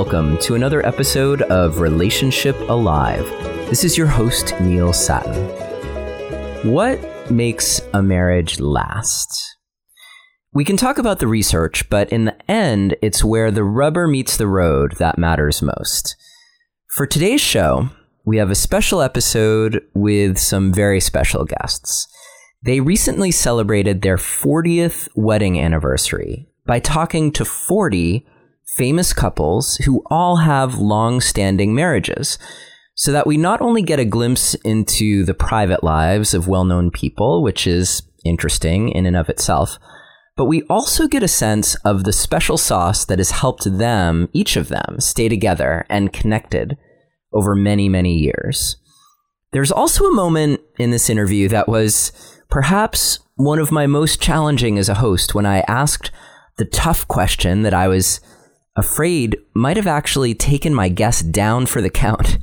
welcome to another episode of Relationship Alive. This is your host, Neil Sattin. What makes a marriage last? We can talk about the research, but in the end, it's where the rubber meets the road that matters most. For today's show, we have a special episode with some very special guests. They recently celebrated their 40th wedding anniversary by talking to 40 famous couples who all have long standing marriages, so that we not only get a glimpse into the private lives of well known people, which is interesting in and of itself, but we also get a sense of the special sauce that has helped them, each of them, stay together and connected over many, many years. There's also a moment in this interview that was perhaps one of my most challenging as a host when I asked the tough question that I was afraid might have actually taken my guest down for the count.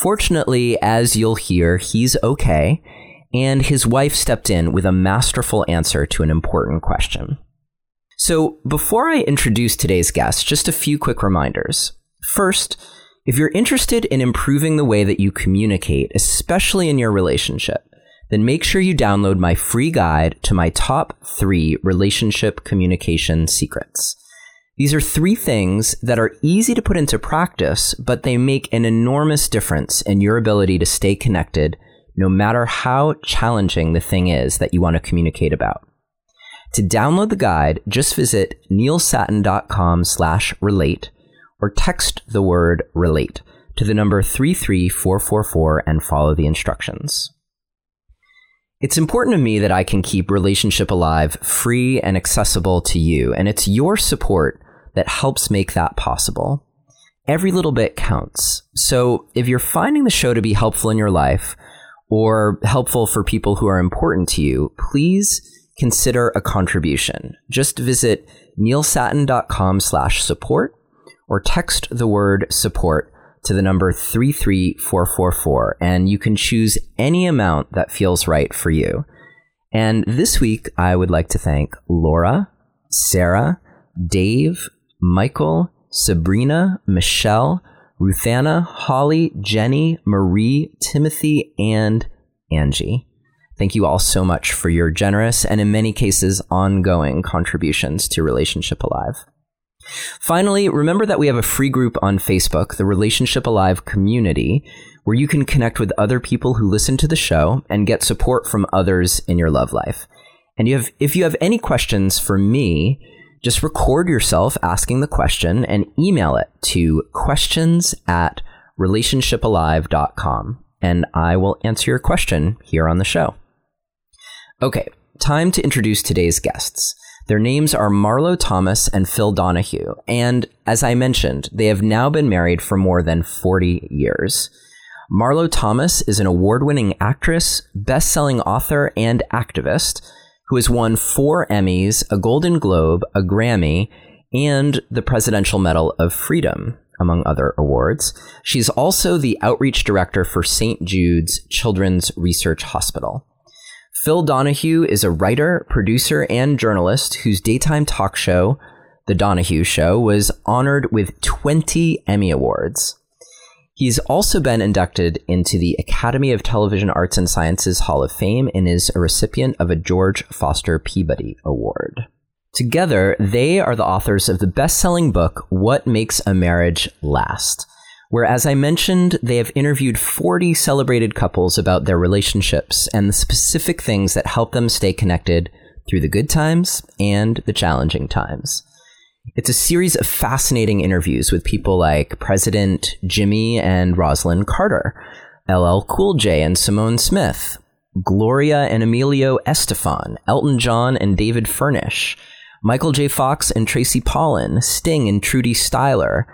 Fortunately, as you'll hear, he's okay, and his wife stepped in with a masterful answer to an important question. So, before I introduce today's guest, just a few quick reminders. First, if you're interested in improving the way that you communicate, especially in your relationship, then make sure you download my free guide to my top three relationship communication secrets. These are three things that are easy to put into practice, but they make an enormous difference in your ability to stay connected no matter how challenging the thing is that you want to communicate about. To download the guide, just visit neilsattin.com slash relate or text the word relate to the number 33444 and follow the instructions. It's important to me that I can keep Relationship Alive free and accessible to you, and it's your support that helps make that possible. Every little bit counts. So if you're finding the show to be helpful in your life or helpful for people who are important to you, please consider a contribution. Just visit neilsattin.com slash support or text the word support to the number 33444 and you can choose any amount that feels right for you. And this week, I would like to thank Laura, Sarah, Dave, Michael, Sabrina, Michelle, Ruthanna, Holly, Jenny, Marie, Timothy, and Angie. Thank you all so much for your generous and in many cases ongoing contributions to Relationship Alive. Finally, remember that we have a free group on Facebook, the Relationship Alive community, where you can connect with other people who listen to the show and get support from others in your love life. And you have, if you have any questions for me, just record yourself asking the question and email it to questions at relationshipalive.com, and I will answer your question here on the show. Okay, time to introduce today's guests. Their names are Marlo Thomas and Phil Donahue, and as I mentioned, they have now been married for more than 40 years. Marlo Thomas is an award winning actress, best selling author, and activist who has won four Emmys, a Golden Globe, a Grammy, and the Presidential Medal of Freedom, among other awards. She's also the outreach director for St. Jude's Children's Research Hospital. Phil Donahue is a writer, producer, and journalist whose daytime talk show, The Donahue Show, was honored with 20 Emmy Awards. He's also been inducted into the Academy of Television Arts and Sciences Hall of Fame and is a recipient of a George Foster Peabody Award. Together, they are the authors of the best selling book, What Makes a Marriage Last, where, as I mentioned, they have interviewed 40 celebrated couples about their relationships and the specific things that help them stay connected through the good times and the challenging times. It's a series of fascinating interviews with people like President Jimmy and Rosalynn Carter, LL Cool J and Simone Smith, Gloria and Emilio Estefan, Elton John and David Furnish, Michael J. Fox and Tracy Pollan, Sting and Trudy Styler,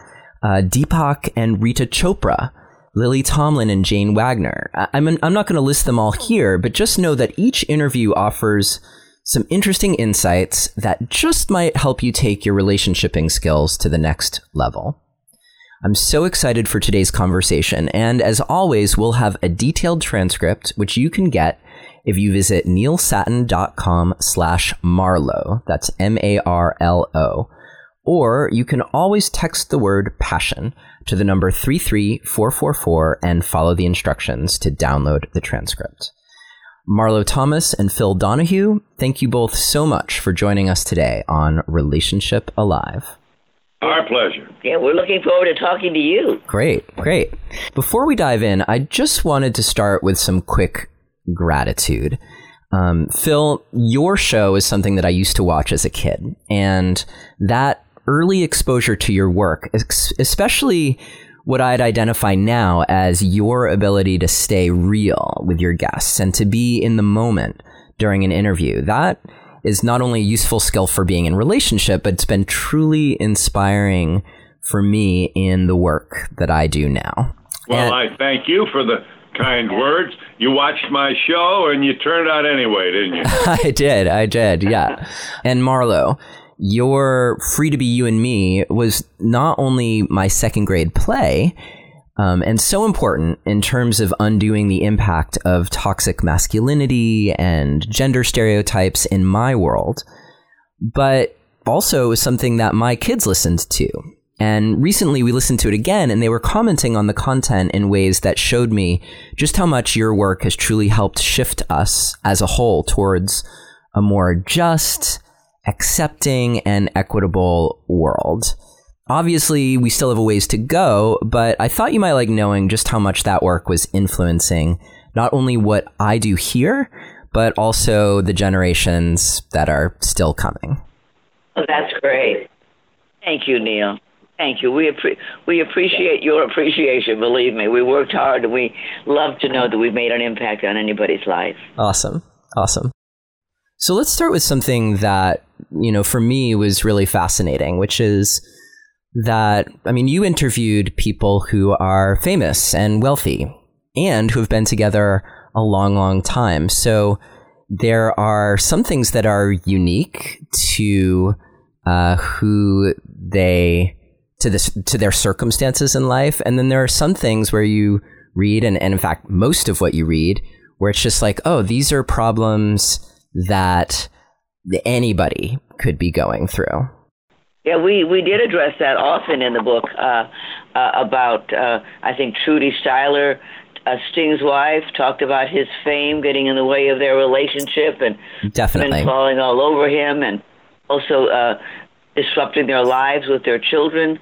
uh, Deepak and Rita Chopra, Lily Tomlin and Jane Wagner. I- I'm, I'm not going to list them all here, but just know that each interview offers some interesting insights that just might help you take your relationshiping skills to the next level. I'm so excited for today's conversation, and as always, we'll have a detailed transcript which you can get if you visit neilsattin.com slash marlo. That's M-A-R-L-O. or you can always text the word passion to the number 33444 and follow the instructions to download the transcript. Marlo Thomas and Phil Donahue, thank you both so much for joining us today on Relationship Alive. Our pleasure. Yeah, we're looking forward to talking to you. Great, great. Before we dive in, I just wanted to start with some quick gratitude. Um, Phil, your show is something that I used to watch as a kid, and that early exposure to your work, especially what I'd identify now as your ability to stay real with your guests and to be in the moment during an interview, that is not only a useful skill for being in relationship, but it's been truly inspiring for me in the work that I do now. Well, and, I thank you for the kind words. You watched my show and you turned out anyway, didn't you? I did. I did. Yeah. and Marlo, your Free to Be You and Me was not only my second grade play, um, and so important in terms of undoing the impact of toxic masculinity and gender stereotypes in my world, but also something that my kids listened to. And recently we listened to it again and they were commenting on the content in ways that showed me just how much your work has truly helped shift us as a whole towards a more just, accepting, and equitable world. Obviously, we still have a ways to go, but I thought you might like knowing just how much that work was influencing not only what I do here, but also the generations that are still coming. Oh, that's great. Thank you, Neil. Thank you. We appre- we appreciate your appreciation. Believe me, we worked hard, and we love to know that we've made an impact on anybody's life. Awesome, awesome. So let's start with something that you know for me was really fascinating, which is that, I mean, you interviewed people who are famous and wealthy and who have been together a long, long time. So there are some things that are unique to uh, who they to this to their circumstances in life, and then there are some things where you read, and, and in fact, most of what you read, where it's just like, oh, these are problems that anybody could be going through. Yeah, we, we did address that often in the book uh, uh, about, uh, I think, Trudy Styler, uh, Sting's wife, talked about his fame getting in the way of their relationship and definitely falling all over him and also uh, disrupting their lives with their children.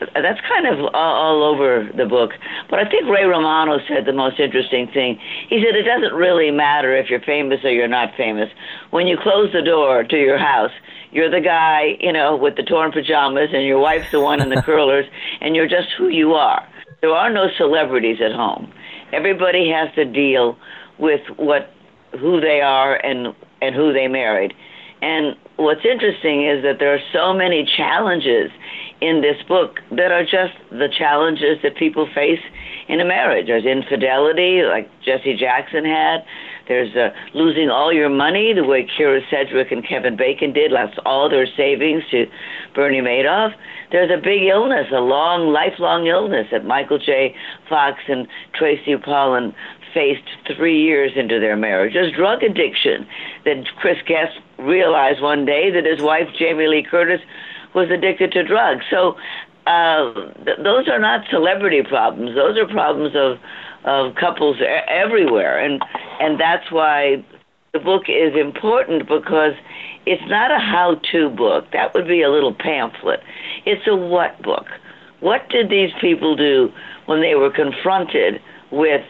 That's kind of all, all over the book. But I think Ray Romano said the most interesting thing. He said it doesn't really matter if you're famous or you're not famous. When you close the door to your house, you're the guy, you know, with the torn pajamas, and your wife's the one in the curlers, and you're just who you are. There are no celebrities at home. Everybody has to deal with what who they are and and who they married. And what's interesting is that there are so many challenges in this book that are just the challenges that people face in a marriage. There's infidelity, like Jesse Jackson had. There's uh, losing all your money, the way Kyra Sedgwick and Kevin Bacon did, lost all their savings to Bernie Madoff. There's a big illness, a long, lifelong illness that Michael J. Fox and Tracy Pollan faced three years into their marriage. There's drug addiction that Chris Guest realized one day that his wife, Jamie Lee Curtis, was addicted to drugs. So uh, th- those are not celebrity problems. Those are problems of of couples everywhere, and and that's why the book is important because it's not a how-to book. That would be a little pamphlet. It's a what book. What did these people do when they were confronted with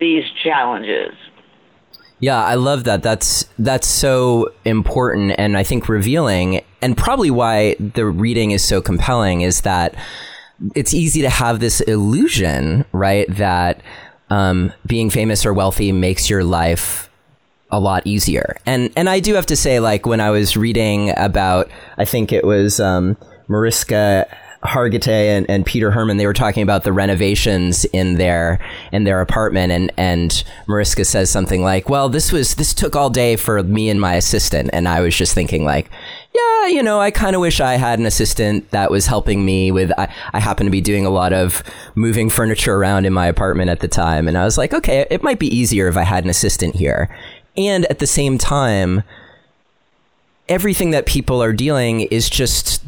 these challenges? Yeah, I love that. That's that's so important and I think revealing and probably why the reading is so compelling is that it's easy to have this illusion, right, that um, being famous or wealthy makes your life a lot easier. And and I do have to say, like when I was reading about, I think it was um, Mariska Hargitay and, and Peter Hermann, they were talking about the renovations in their in their apartment, and and Mariska says something like, "Well, this was this took all day for me and my assistant," and I was just thinking like, yeah, you know, I kind of wish I had an assistant that was helping me with. I, I happen to be doing a lot of moving furniture around in my apartment at the time, and I was like, okay, it might be easier if I had an assistant here, and at the same time everything that people are dealing is just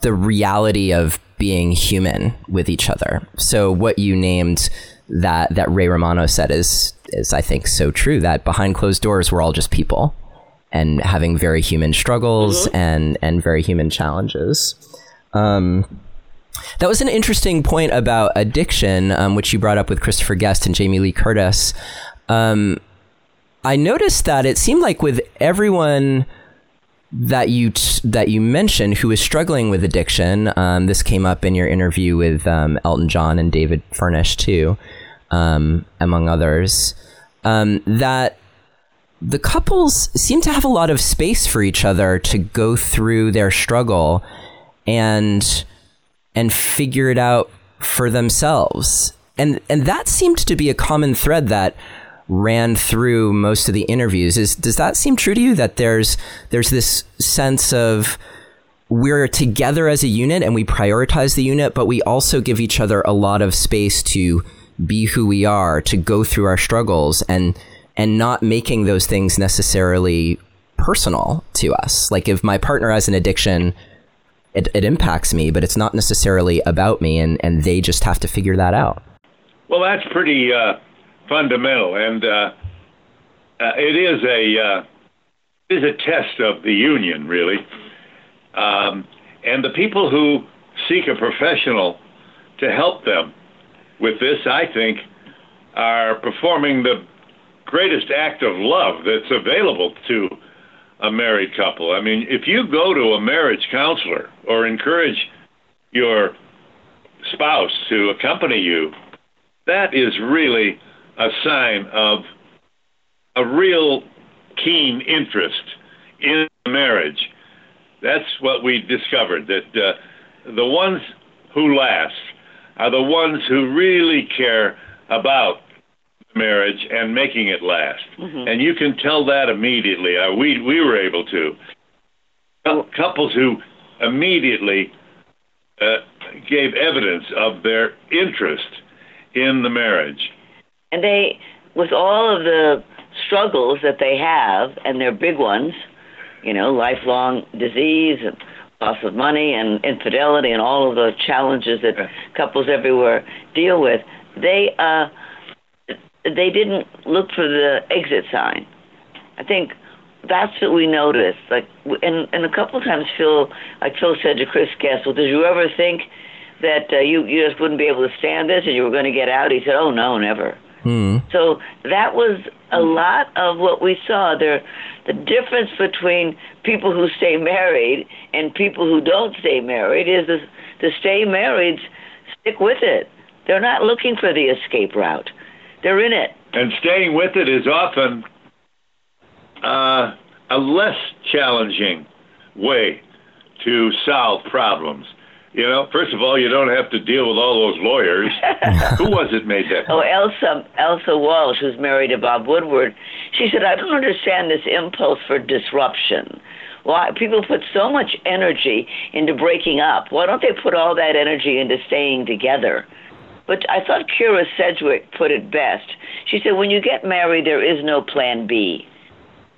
the reality of being human with each other. So what you named that that Ray Romano said is is I think so true that behind closed doors we're all just people and having very human struggles mm-hmm. and and very human challenges. Um, that was an interesting point about addiction, um, which you brought up with Christopher Guest and Jamie Lee Curtis. Um, I noticed that it seemed like with everyone that you t- that you mentioned who is struggling with addiction, um, this came up in your interview with um, Elton John and David Furnish too, um, among others. Um, that the couples seem to have a lot of space for each other to go through their struggle and and figure it out for themselves. And and that seemed to be a common thread that ran through most of the interviews. Is does that seem true to you that there's there's this sense of we're together as a unit and we prioritize the unit, but we also give each other a lot of space to be who we are, to go through our struggles and and not making those things necessarily personal to us. Like if my partner has an addiction, it, it impacts me, but it's not necessarily about me, and, and they just have to figure that out. Well, that's pretty uh, fundamental, and uh, uh, it is a uh, is a test of the union, really. Um, and the people who seek a professional to help them with this, I think, are performing the greatest act of love that's available to a married couple. I mean, if you go to a marriage counselor or encourage your spouse to accompany you, that is really a sign of a real keen interest in marriage. That's what we discovered that uh, the ones who last are the ones who really care about marriage and making it last. Mm-hmm. And you can tell that immediately. Uh, we we were able to. Couples who immediately uh, gave evidence of their interest in the marriage. And they, with all of the struggles that they have, and they're big ones, you know, lifelong disease and loss of money and infidelity and all of the challenges that couples everywhere deal with, they uh, they didn't look for the exit sign. I think that's what we noticed. Like, and and a couple of times, Phil, like Phil said to Chris "Well, did you ever think that uh, you you just wouldn't be able to stand this and you were going to get out?" He said, "Oh no, never." Mm. So that was a lot of what we saw there. The difference between people who stay married and people who don't stay married is the the stay marrieds stick with it. They're not looking for the escape route they're in it. And staying with it is often uh, a less challenging way to solve problems. You know, first of all, you don't have to deal with all those lawyers. Who was it made that? Oh, Elsa Elsa Walsh, who's married to Bob Woodward. She said, "I don't understand this impulse for disruption. Why people put so much energy into breaking up? Why don't they put all that energy into staying together?" But I thought Kyra Sedgwick put it best. She said, when you get married, there is no plan B.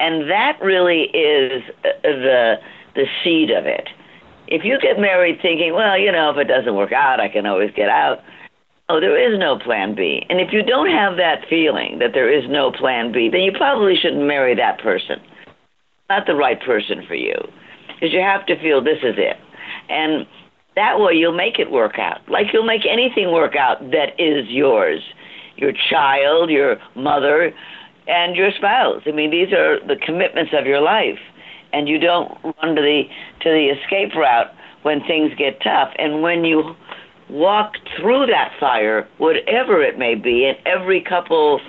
And that really is uh, the, the seed of it. If you get married thinking, well, you know, if it doesn't work out, I can always get out. Oh, there is no plan B. And if you don't have that feeling that there is no plan B, then you probably shouldn't marry that person. Not the right person for you. Because you have to feel this is it. And that way you'll make it work out. Like you'll make anything work out that is yours. Your child, your mother, and your spouse. I mean, these are the commitments of your life. And you don't run to the to the escape route when things get tough. And when you walk through that fire, whatever it may be, and every couple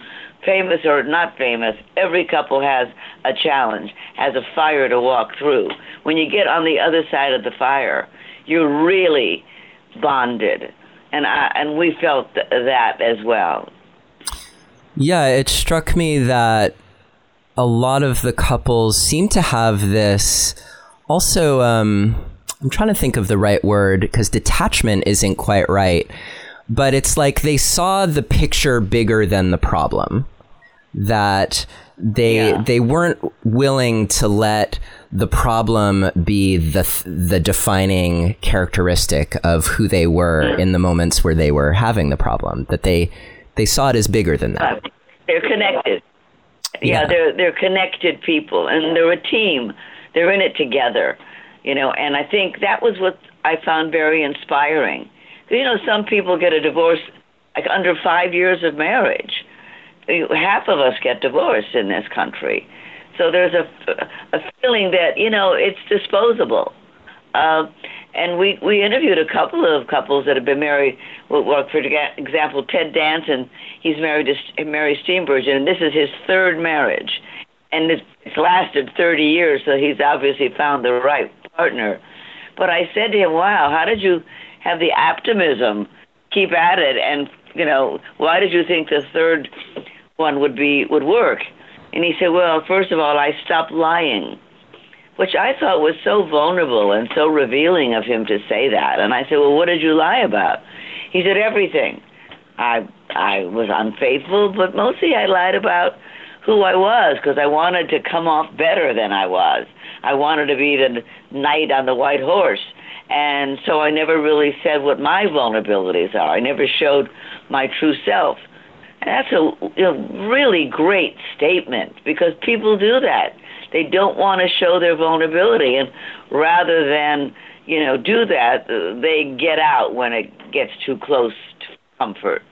famous or not famous, every couple has a challenge, has a fire to walk through. When you get on the other side of the fire, you're really bonded, and I, and we felt th- that as well. Yeah, it struck me that a lot of the couples seem to have this. Also, um, I'm trying to think of the right word because detachment isn't quite right, but it's like they saw the picture bigger than the problem. that they Yeah. they weren't willing to let the problem be the the defining characteristic of who they were in the moments where they were having the problem. That they they saw it as bigger than that. They're connected. Yeah. Yeah. they're they're connected people, and they're a team. They're in it together, you know. And I think that was what I found very inspiring. You know, some people get a divorce like under five years of marriage. Half of us get divorced in this country, so there's a a feeling that you know it's disposable. Uh, and we we interviewed a couple of couples that have been married. Well, for example, Ted Danson, he's married to Mary Steenburgen, and this is his third marriage, and it's, it's lasted 30 years. So he's obviously found the right partner. But I said to him, "Wow, how did you have the optimism, keep at it, and you know, why did you think the third one would be would work?" And he said, "Well, first of all, I stopped lying." Which I thought was so vulnerable and so revealing of him to say that. And I said, "Well, what did you lie about?" He said, "Everything. I I was unfaithful, but mostly I lied about who I was because I wanted to come off better than I was. I wanted to be the knight on the white horse." And so I never really said what my vulnerabilities are. I never showed my true self. And that's a know, really great statement because people do that. They don't want to show their vulnerability, and rather than you know do that, they get out when it gets too close to comfort.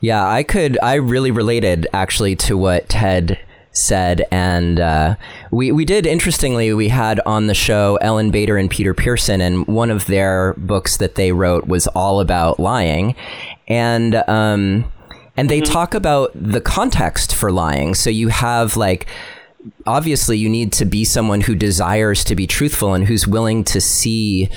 Yeah, I could. I really related actually to what Ted said, and uh, we we did. Interestingly, we had on the show Ellen Bader and Peter Pearson, and one of their books that they wrote was all about lying, and um, and they talk about the context for lying. So you have like obviously you need to be someone who desires to be truthful and who's willing to see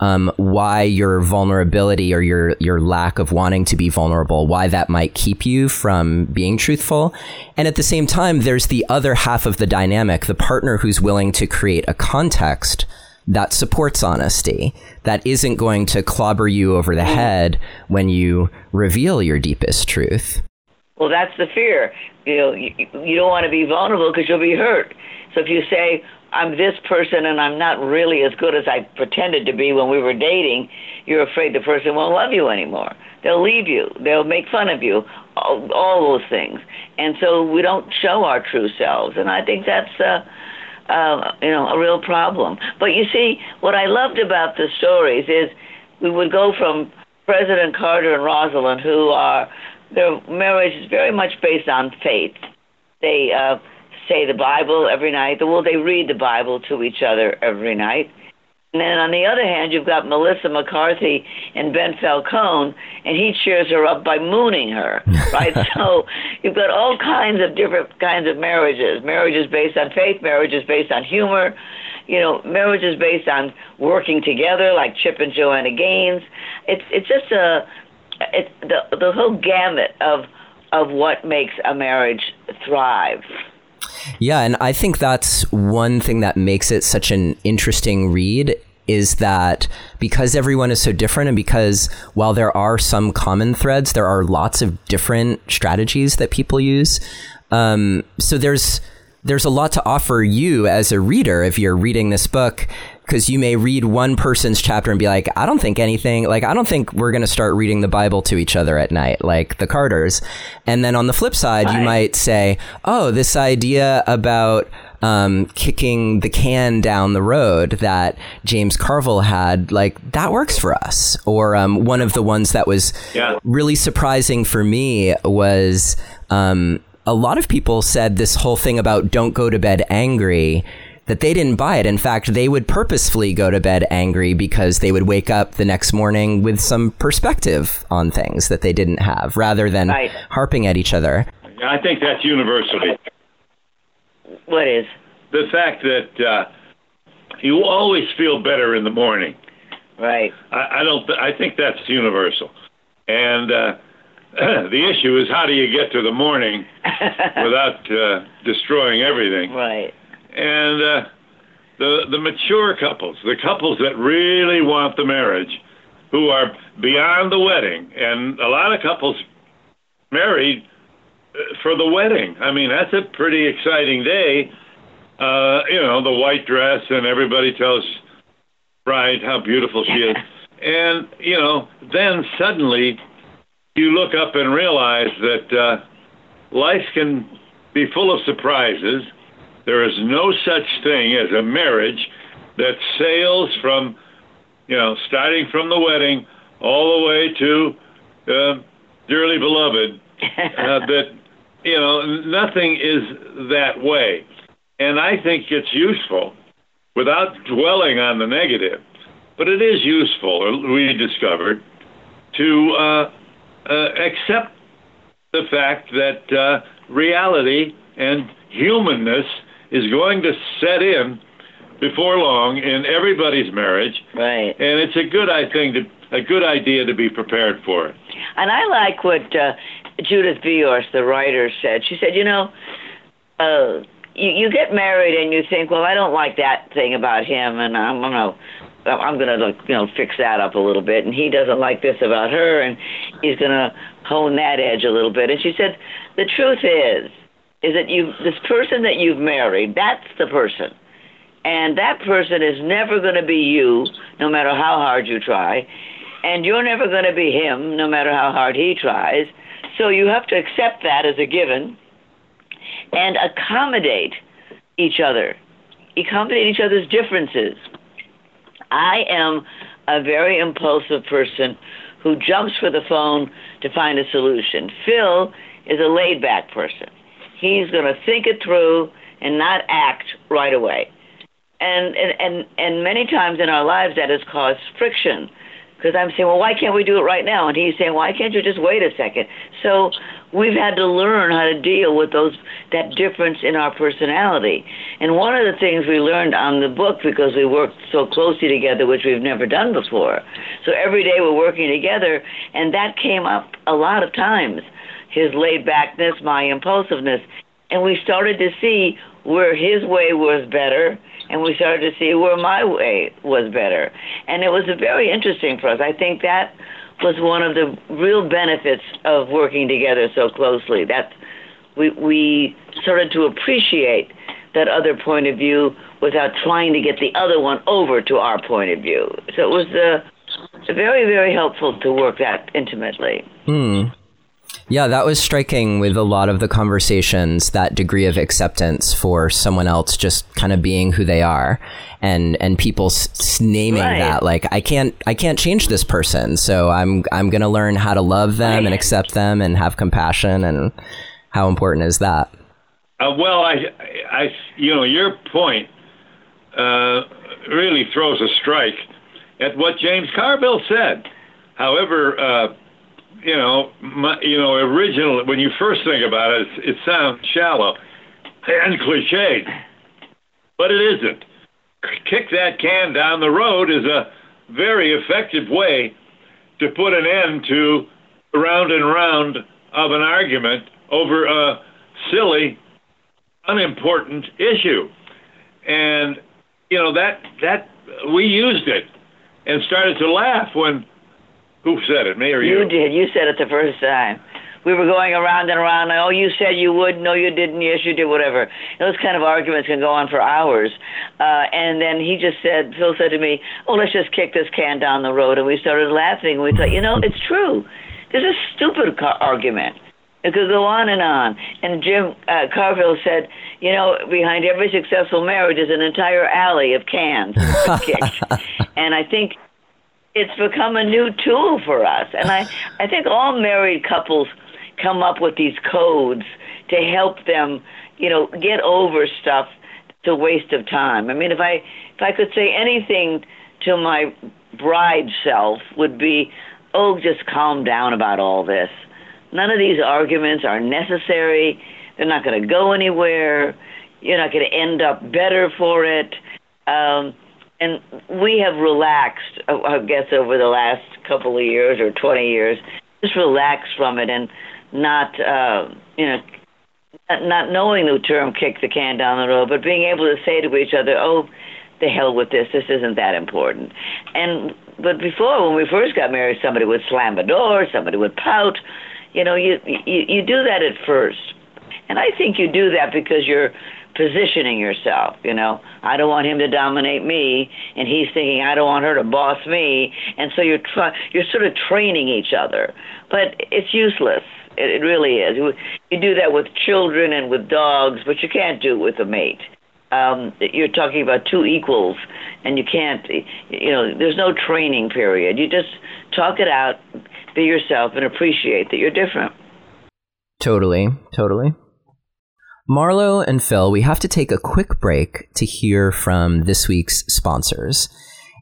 um, why your vulnerability or your your lack of wanting to be vulnerable, why that might keep you from being truthful. And at the same time, there's the other half of the dynamic, the partner who's willing to create a context that supports honesty, that isn't going to clobber you over the head when you reveal your deepest truth. Well, that's the fear. You know, you, you don't want to be vulnerable because you'll be hurt. So if you say, I'm this person and I'm not really as good as I pretended to be when we were dating, you're afraid the person won't love you anymore. They'll leave you. They'll make fun of you. All, all those things. And so we don't show our true selves. And I think that's, uh, uh, you know, a real problem. But you see, what I loved about the stories is we would go from President Carter and Rosalynn, who are their marriage is very much based on faith. They uh, say the Bible every night. Well, they read the Bible to each other every night. And then on the other hand, you've got Melissa McCarthy and Ben Falcone, and he cheers her up by mooning her, right? so you've got all kinds of different kinds of marriages. Marriages based on faith, marriages based on humor, you know, marriages based on working together, like Chip and Joanna Gaines. It's it's just a the the whole gamut of of what makes a marriage thrive. Yeah, and I think that's one thing that makes it such an interesting read is that because everyone is so different and because while there are some common threads, there are lots of different strategies that people use. Um, so there's there's a lot to offer you as a reader if you're reading this book because you may read one person's chapter and be like, I don't think anything, like, I don't think we're going to start reading the Bible to each other at night, like the Carters. And then on the flip side, you might say, oh, this idea about um, kicking the can down the road that James Carville had, like, that works for us. Or um, one of the ones that was Yeah. really surprising for me was um, a lot of people said this whole thing about don't go to bed angry that they didn't buy it. In fact, they would purposefully go to bed angry because they would wake up the next morning with some perspective on things that they didn't have rather than Right. harping at each other. I think that's universally What is? the fact that uh, you always feel better in the morning. Right. I, I don't. I think that's universal, and uh, the issue is how do you get to the morning without uh, destroying everything? Right. And uh, the the mature couples, the couples that really want the marriage, who are beyond the wedding, and a lot of couples married for the wedding. I mean, that's a pretty exciting day. Uh, you know, the white dress, and everybody tells bride how beautiful she is. and, you know, then suddenly you look up and realize that uh, life can be full of surprises. There is no such thing as a marriage that sails from, you know, starting from the wedding all the way to uh, dearly beloved. Uh, that you know, nothing is that way, and I think it's useful without dwelling on the negative. But it is useful, we discovered, to uh, uh, accept the fact that uh, reality and humanness is going to set in before long in everybody's marriage. Right. And it's a good I think to a good idea to be prepared for it. And I like what uh, Judith Viorst, the writer, said. She said, you know, uh, you, you get married and you think, well, I don't like that thing about him, and I'm gonna, I'm gonna, you know, fix that up a little bit, and he doesn't like this about her, and he's gonna hone that edge a little bit. And she said, the truth is, is that you, this person that you've married, that's the person. And that person is never going to be you, no matter how hard you try and you're never going to be him, no matter how hard he tries. So you have to accept that as a given and accommodate each other, accommodate each other's differences. I am a very impulsive person who jumps for the phone to find a solution. Phil is a laid back person. He's going to think it through and not act right away. And, and, and, and many times in our lives that has caused friction because I'm saying, well, why can't we do it right now? And he's saying, why can't you just wait a second? So we've had to learn how to deal with those that difference in our personality. And one of the things we learned on the book because we worked so closely together, which we've never done before. So every day we're working together, and that came up a lot of times. His laid backness, my impulsiveness, and we started to see where his way was better and we started to see where my way was better. And it was very interesting for us. I think that was one of the real benefits of working together so closely. That we we started to appreciate that other point of view without trying to get the other one over to our point of view. So it was uh, very very helpful to work that intimately. Hmm. Yeah, that was striking with a lot of the conversations, that degree of acceptance for someone else just kind of being who they are and and people s- naming Right. that like I can't I can't change this person, so I'm I'm going to learn how to love them and accept them and have compassion and how important is that? Uh, well, I, I, you know, your point uh, really throws a strike at what James Carville said. However, uh, you know, my, you know, original when you first think about it, it, it sounds shallow and cliched, but it isn't. Kick that can down the road is a very effective way to put an end to round and round of an argument over a silly unimportant issue. And you know that that we used it and started to laugh when who said it, me or you? You did. You said it the first time. We were going around and around. Oh, you said you would. No, you didn't. Yes, you did. Whatever. Those kind of arguments can go on for hours. Uh, and then he just said, Phil said to me, "Oh, let's just kick this can down the road." And we started laughing. And we thought, you know, it's true. This is a stupid car- argument. It could go on and on. And Jim uh, Carville said, you know, behind every successful marriage is an entire alley of cans kicked. and I think it's become a new tool for us. And I, I think all married couples come up with these codes to help them, you know, get over stuff. It's a waste of time. I mean, if I if I could say anything to my bride self would be, oh, just calm down about all this. None of these arguments are necessary. They're not going to go anywhere. You're not going to end up better for it. Um, and we have relaxed, I guess, over the last couple of years or 20 years, just relaxed from it and not, uh, you know, not knowing the term kick the can down the road, but being able to say to each other, oh, the hell with this, this isn't that important. And but before, when we first got married, somebody would slam a door, somebody would pout, You know, you, you you do that at first, and I think you do that because you're positioning yourself. You know, I don't want him to dominate me, and he's thinking I don't want her to boss me, and so you're try, you're sort of training each other, but it's useless. It, it really is. You do that with children and with dogs, but you can't do it with a mate. Um, you're talking about two equals, and you can't. You know, there's no training period. You just talk it out, be yourself, and appreciate that you're different. Totally, totally. Marlo and Phil, we have to take a quick break to hear from this week's sponsors.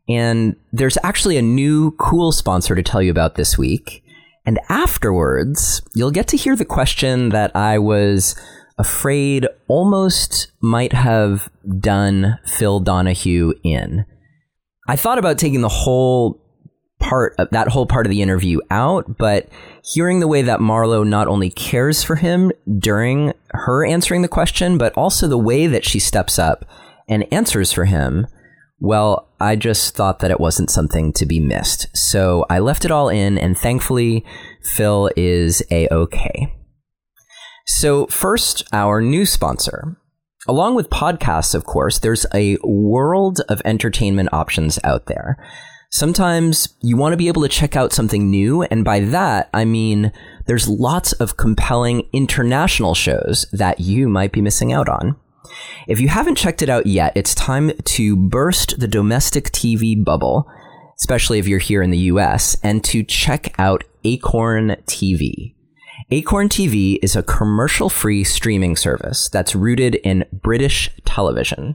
And there's actually a new cool sponsor to tell you about this week. And afterwards, you'll get to hear the question that I was afraid almost might have done Phil Donahue in. I thought about taking the whole part of that whole part of the interview out, but hearing the way that Marlo not only cares for him during her answering the question, but also the way that she steps up and answers for him, well, I just thought that it wasn't something to be missed. So I left it all in, and thankfully, Phil is a okay. So, first, our new sponsor. Along with podcasts, of course, there's a world of entertainment options out there. Sometimes you want to be able to check out something new, and by that, I mean there's lots of compelling international shows that you might be missing out on. If you haven't checked it out yet, it's time to burst the domestic TV bubble, especially if you're here in the US, and to check out Acorn TV. Acorn TV is a commercial free streaming service that's rooted in British television.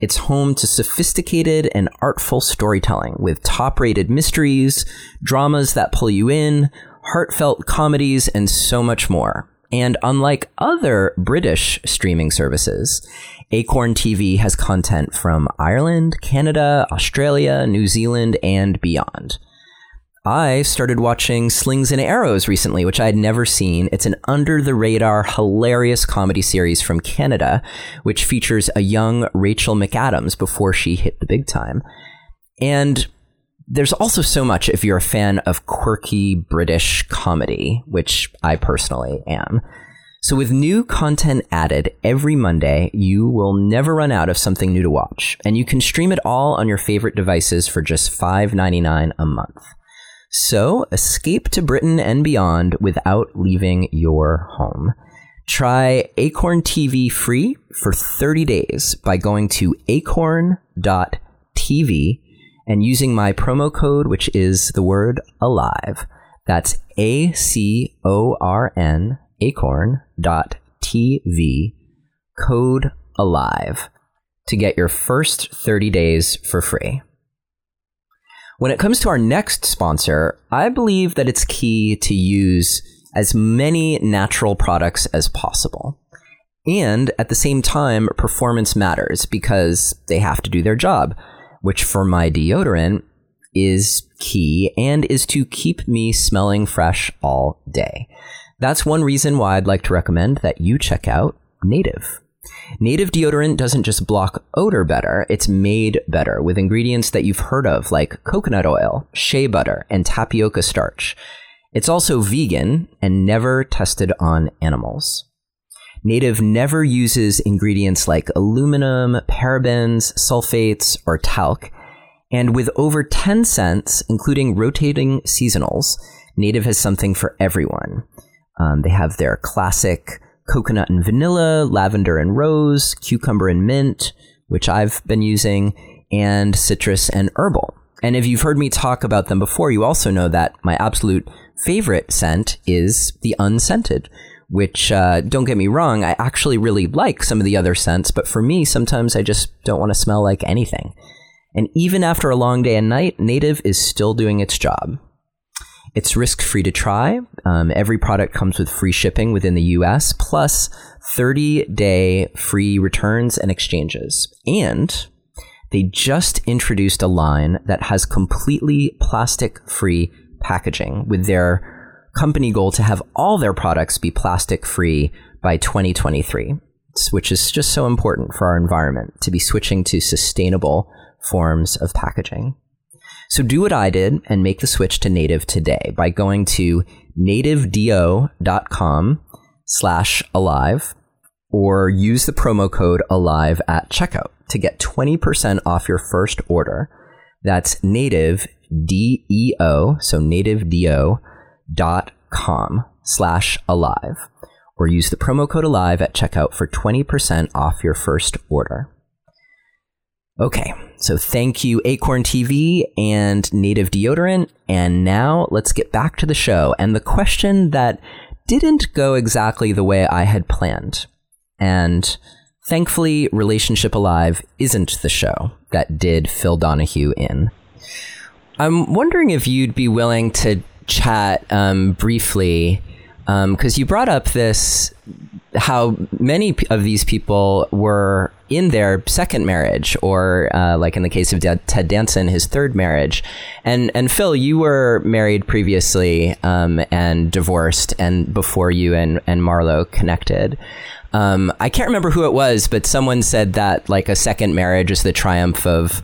It's home to sophisticated and artful storytelling with top rated mysteries, dramas that pull you in, heartfelt comedies, and so much more. And unlike other British streaming services, Acorn TV has content from Ireland, Canada, Australia, New Zealand, and beyond. I started watching Slings and Arrows recently, which I had never seen. It's an under the radar, hilarious comedy series from Canada, which features a young Rachel McAdams before she hit the big time. And there's also so much if you're a fan of quirky British comedy, which I personally am. So, with new content added every Monday, you will never run out of something new to watch, and you can stream it all on your favorite devices for just $5.99 a month. So escape to Britain and beyond without leaving your home. Try Acorn TV free for 30 days by going to acorn.tv and using my promo code, which is the word alive. That's A C O R N, acorn.tv, code alive to get your first 30 days for free. When it comes to our next sponsor, I believe that it's key to use as many natural products as possible. And at the same time, performance matters because they have to do their job, which for my deodorant is key and is to keep me smelling fresh all day. That's one reason why I'd like to recommend that you check out Native. Native deodorant doesn't just block odor better, it's made better with ingredients that you've heard of like coconut oil, shea butter, and tapioca starch. It's also vegan and never tested on animals. Native never uses ingredients like aluminum, parabens, sulfates, or talc. And with over 10 scents, including rotating seasonals, Native has something for everyone. Um, they have their classic coconut and vanilla, lavender and rose, cucumber and mint, which I've been using, and citrus and herbal. And if you've heard me talk about them before, you also know that my absolute favorite scent is the unscented, which, uh, don't get me wrong, I actually really like some of the other scents, but for me, sometimes I just don't want to smell like anything. And even after a long day and night, Native is still doing its job. It's risk free to try. Um, every product comes with free shipping within the US, plus 30 day free returns and exchanges. And they just introduced a line that has completely plastic free packaging with their company goal to have all their products be plastic free by 2023, which is just so important for our environment to be switching to sustainable forms of packaging. So do what I did and make the switch to native today by going to nativedeo.com slash alive or use the promo code alive at checkout to get 20% off your first order. That's native, D-E-O, so nativedeo.com slash alive or use the promo code alive at checkout for 20% off your first order. Okay, so thank you, Acorn TV and Native Deodorant. And now let's get back to the show and the question that didn't go exactly the way I had planned. And thankfully, Relationship Alive isn't the show that did Phil Donahue in. I'm wondering if you'd be willing to chat um, briefly because um, you brought up this how many of these people were in their second marriage, or uh, like in the case of Ted Danson, his third marriage. And and Phil, you were married previously um, and divorced, and before you and and Marlo connected. Um, I can't remember who it was, but someone said that like a second marriage is the triumph of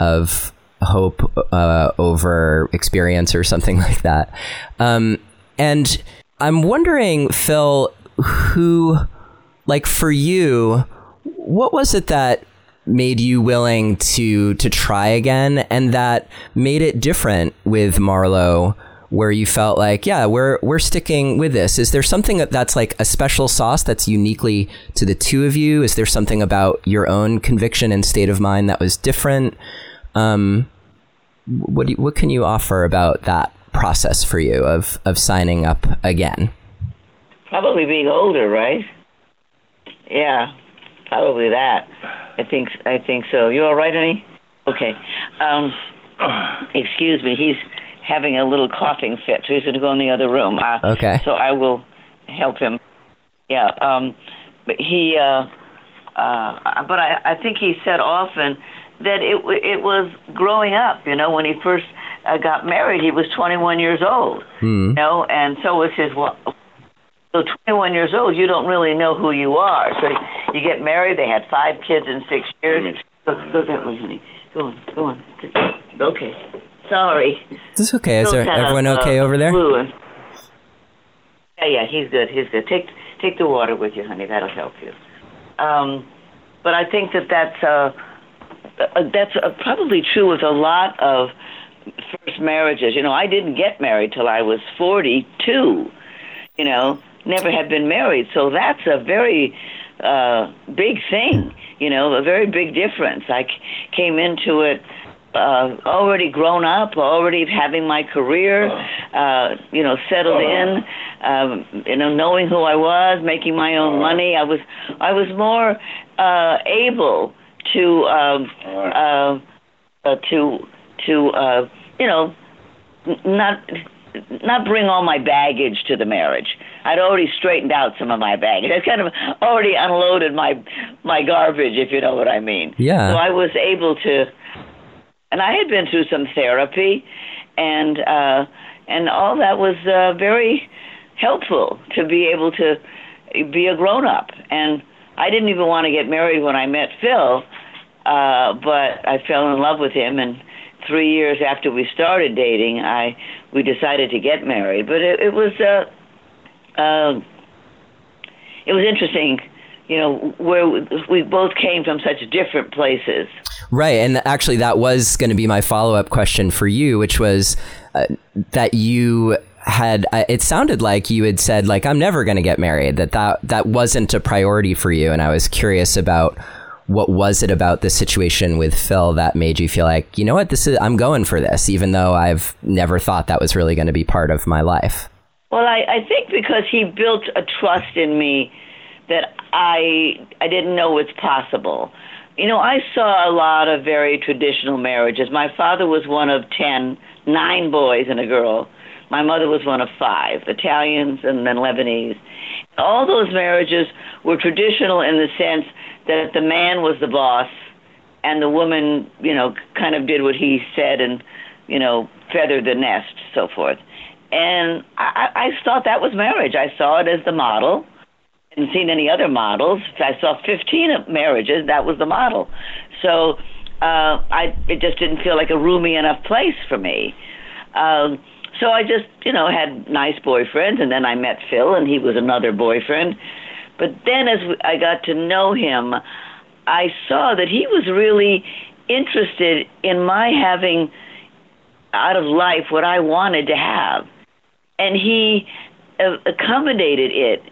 of hope uh, over experience or something like that. Um, and I'm wondering, Phil, who, like for you, what was it that made you willing to to try again, and that made it different with Marlo? Where you felt like, yeah, we're we're sticking with this. Is there something that's like a special sauce that's uniquely to the two of you? Is there something about your own conviction and state of mind that was different? Um, what you, what can you offer about that process for you of of signing up again? Probably being older, right? Yeah, probably that. I think I think so. You all right, honey? Okay. Um, excuse me. He's having a little coughing fit, so he's going to go in the other room. Uh, okay. So I will help him. Yeah. Um, but he. Uh, uh, but I, I think he said often that it it was growing up. You know, when he first uh, got married, he was 21 years old. Hmm. You know, and so was his so 21 years old, you don't really know who you are. So you get married. They had five kids in six years. Go, go that way, honey. Go on, go on. Okay. Sorry. This is okay. Is there, everyone of, okay uh, over there? And, yeah, yeah, he's good. He's good. Take take the water with you, honey. That'll help you. Um, but I think that that's uh, uh that's uh, probably true with a lot of first marriages. You know, I didn't get married till I was 42. You know, never had been married. So that's a very uh, big thing, you know, a very big difference. I c- came into it uh, already grown up, already having my career, uh, you know, settled in, um, you know, knowing who I was, making my own money. I was, I was more uh, able to, um, uh, uh, to, to, uh, you know, not not bring all my baggage to the marriage. I'd already straightened out some of my baggage. I'd kind of already unloaded my my garbage, if you know what I mean. Yeah. So I was able to, and I had been through some therapy, and uh, and all that was uh, very helpful to be able to be a grown up. And I didn't even want to get married when I met Phil, uh, but I fell in love with him and three years after we started dating, I we decided to get married. But it, it was uh, uh, it was interesting, you know, where we both came from such different places. Right, and actually, that was going to be my follow up question for you, which was uh, that you had uh, it sounded like you had said like I'm never going to get married that that that wasn't a priority for you and I was curious about what was it about the situation with Phil that made you feel like, you know what, this is I'm going for this, even though I've never thought that was really going to be part of my life? Well, I, I think because he built a trust in me that I I didn't know was possible. You know, I saw a lot of very traditional marriages. My father was one of ten, nine boys and a girl. My mother was one of five, Italians and then Lebanese. All those marriages were traditional in the sense that the man was the boss and the woman, you know, kind of did what he said and, you know, feathered the nest, so forth. And I, I thought that was marriage. I saw it as the model. I hadn't seen any other models. I saw 15 marriages. That was the model. So uh, I it just didn't feel like a roomy enough place for me. Um, so I just, you know, had nice boyfriends, and then I met Phil, and he was another boyfriend. But then, as I got to know him, I saw that he was really interested in my having out of life what I wanted to have, and he uh, accommodated it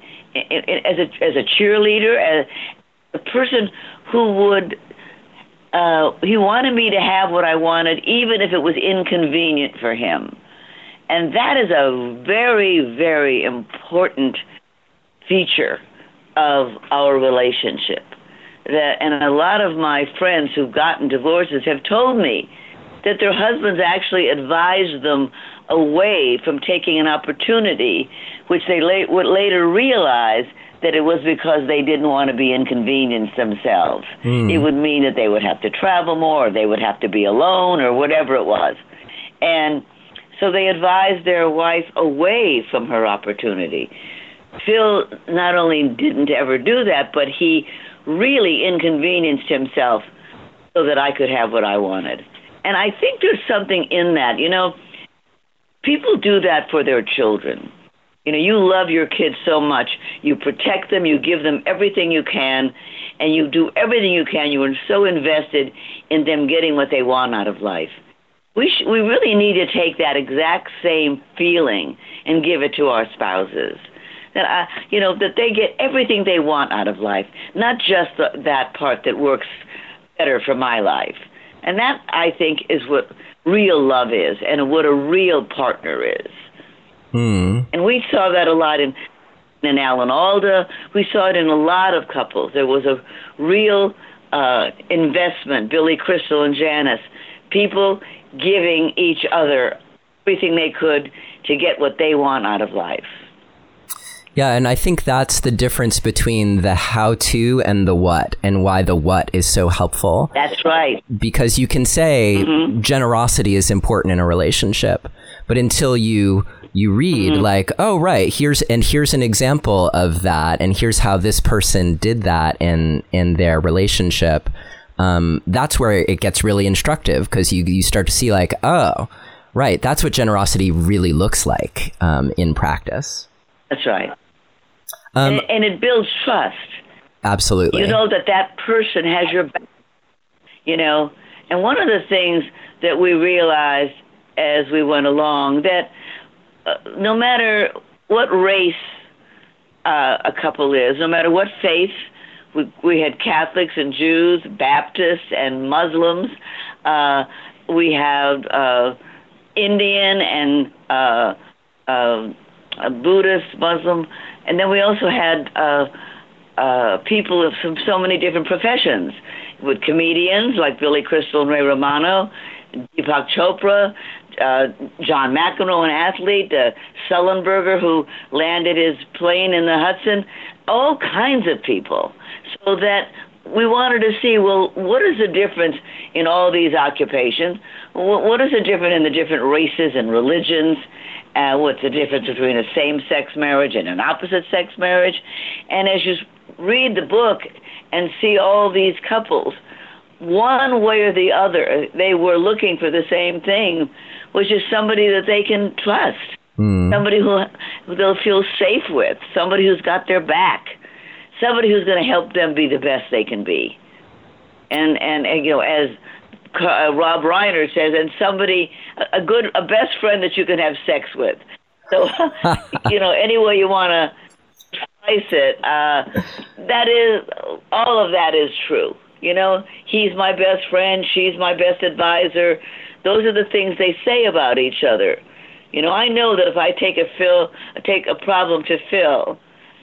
as a as a cheerleader, as a person who would. Uh, he wanted me to have what I wanted, even if it was inconvenient for him. And that is a very, very important feature of our relationship. That, and a lot of my friends who've gotten divorces have told me that their husbands actually advised them away from taking an opportunity, which they la- would later realize that it was because they didn't want to be inconvenienced themselves. Mm. It would mean that they would have to travel more, or they would have to be alone, or whatever it was. And so they advised their wife away from her opportunity. Phil not only didn't ever do that, but he really inconvenienced himself so that I could have what I wanted. And I think there's something in that. You know, people do that for their children. You know, you love your kids so much. You protect them, you give them everything you can, and you do everything you can. You are so invested in them getting what they want out of life we sh- we really need to take that exact same feeling and give it to our spouses. That I, you know, that they get everything they want out of life, not just the, that part that works better for my life. And that I think is what real love is, and what a real partner is. Hmm. And we saw that a lot in in Alan Alda. We saw it in a lot of couples. There was a real uh, investment. Billy Crystal and Janice. People giving each other everything they could to get what they want out of life. Yeah, and I think that's the difference between the how to and the what, and why the what is so helpful. That's right. Because you can say mm-hmm. generosity is important in a relationship, but until you you read mm-hmm. like, oh right, here's and here's an example of that, and here's how this person did that in in their relationship um, that's where it gets really instructive because you you start to see like, oh, right, that's what generosity really looks like um, in practice. That's right, um, and, and, it builds trust. Absolutely, you know that that person has your back. You know, and one of the things that we realized as we went along that uh, no matter what race uh, a couple is, no matter what faith we, we had Catholics and Jews, Baptists and Muslims. Uh, we have uh, Indian and uh, uh, Buddhist, Muslim, and then we also had uh, uh, people from so many different professions, with comedians like Billy Crystal and Ray Romano, Deepak Chopra, uh, John McEnroe, an athlete, uh, Sullenberger, who landed his plane in the Hudson, all kinds of people. So that we wanted to see well what is the difference in all these occupations? What is the difference in the different races and religions uh, what's the difference between a same-sex marriage and an opposite-sex marriage and as you read the book and see all these couples one way or the other they were looking for the same thing which is somebody that they can trust mm. somebody who, who they'll feel safe with somebody who's got their back somebody who's going to help them be the best they can be. And and, and you know, as uh, Rob Reiner says, and somebody a good a best friend that you can have sex with. So you know, any way you want to slice it, uh, that is all of that is true. You know, he's my best friend, she's my best advisor. Those are the things they say about each other. You know, I know that if I take a Phil, take a problem to Phil,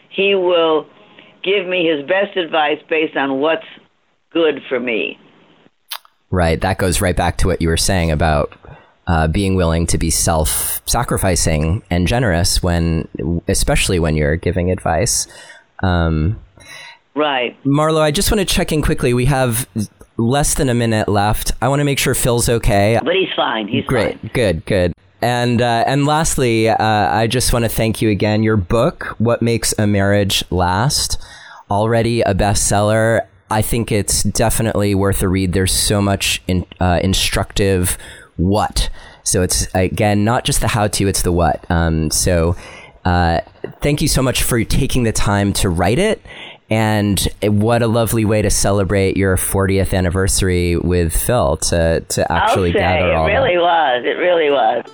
he will give me his best advice based on what's good for me. Right. That goes right back to what you were saying about uh, being willing to be self-sacrificing and generous when, especially when you're giving advice. Um, right. Marlo, I just want to check in quickly. We have less than a minute left. I want to make sure Phil's okay. But he's fine. He's great. Fine. Good. Good. And uh, and lastly, uh, I just want to thank you again. Your book, "What Makes a Marriage Last," already a bestseller. I think it's definitely worth a read. There's so much in, uh, instructive what. So it's again not just the how to, it's the what. Um, so uh, thank you so much for taking the time to write it. And what a lovely way to celebrate your 40th anniversary with Phil to, to actually I'll say, gather all It really was. It really was.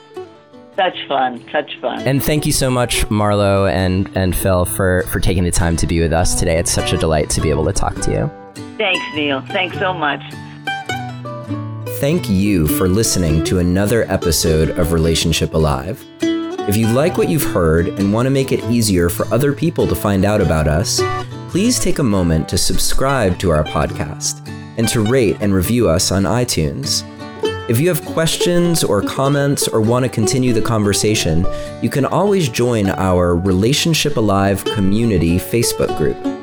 Such fun. Such fun. And thank you so much, Marlo and, and Phil, for, for taking the time to be with us today. It's such a delight to be able to talk to you. Thanks, Neil. Thanks so much. Thank you for listening to another episode of Relationship Alive. If you like what you've heard and want to make it easier for other people to find out about us, please take a moment to subscribe to our podcast and to rate and review us on iTunes. If you have questions or comments or want to continue the conversation, you can always join our Relationship Alive community Facebook group.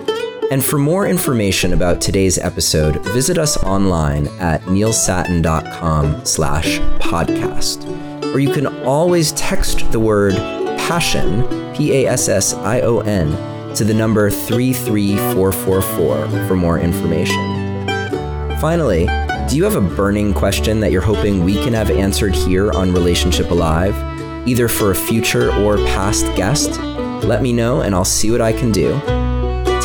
And for more information about today's episode, visit us online at neilsattin.com slash podcast. Or you can always text the word passion, P-A-S-S-I-O-N, to the number 33444 for more information. Finally, do you have a burning question that you're hoping we can have answered here on Relationship Alive, either for a future or past guest? Let me know and I'll see what I can do.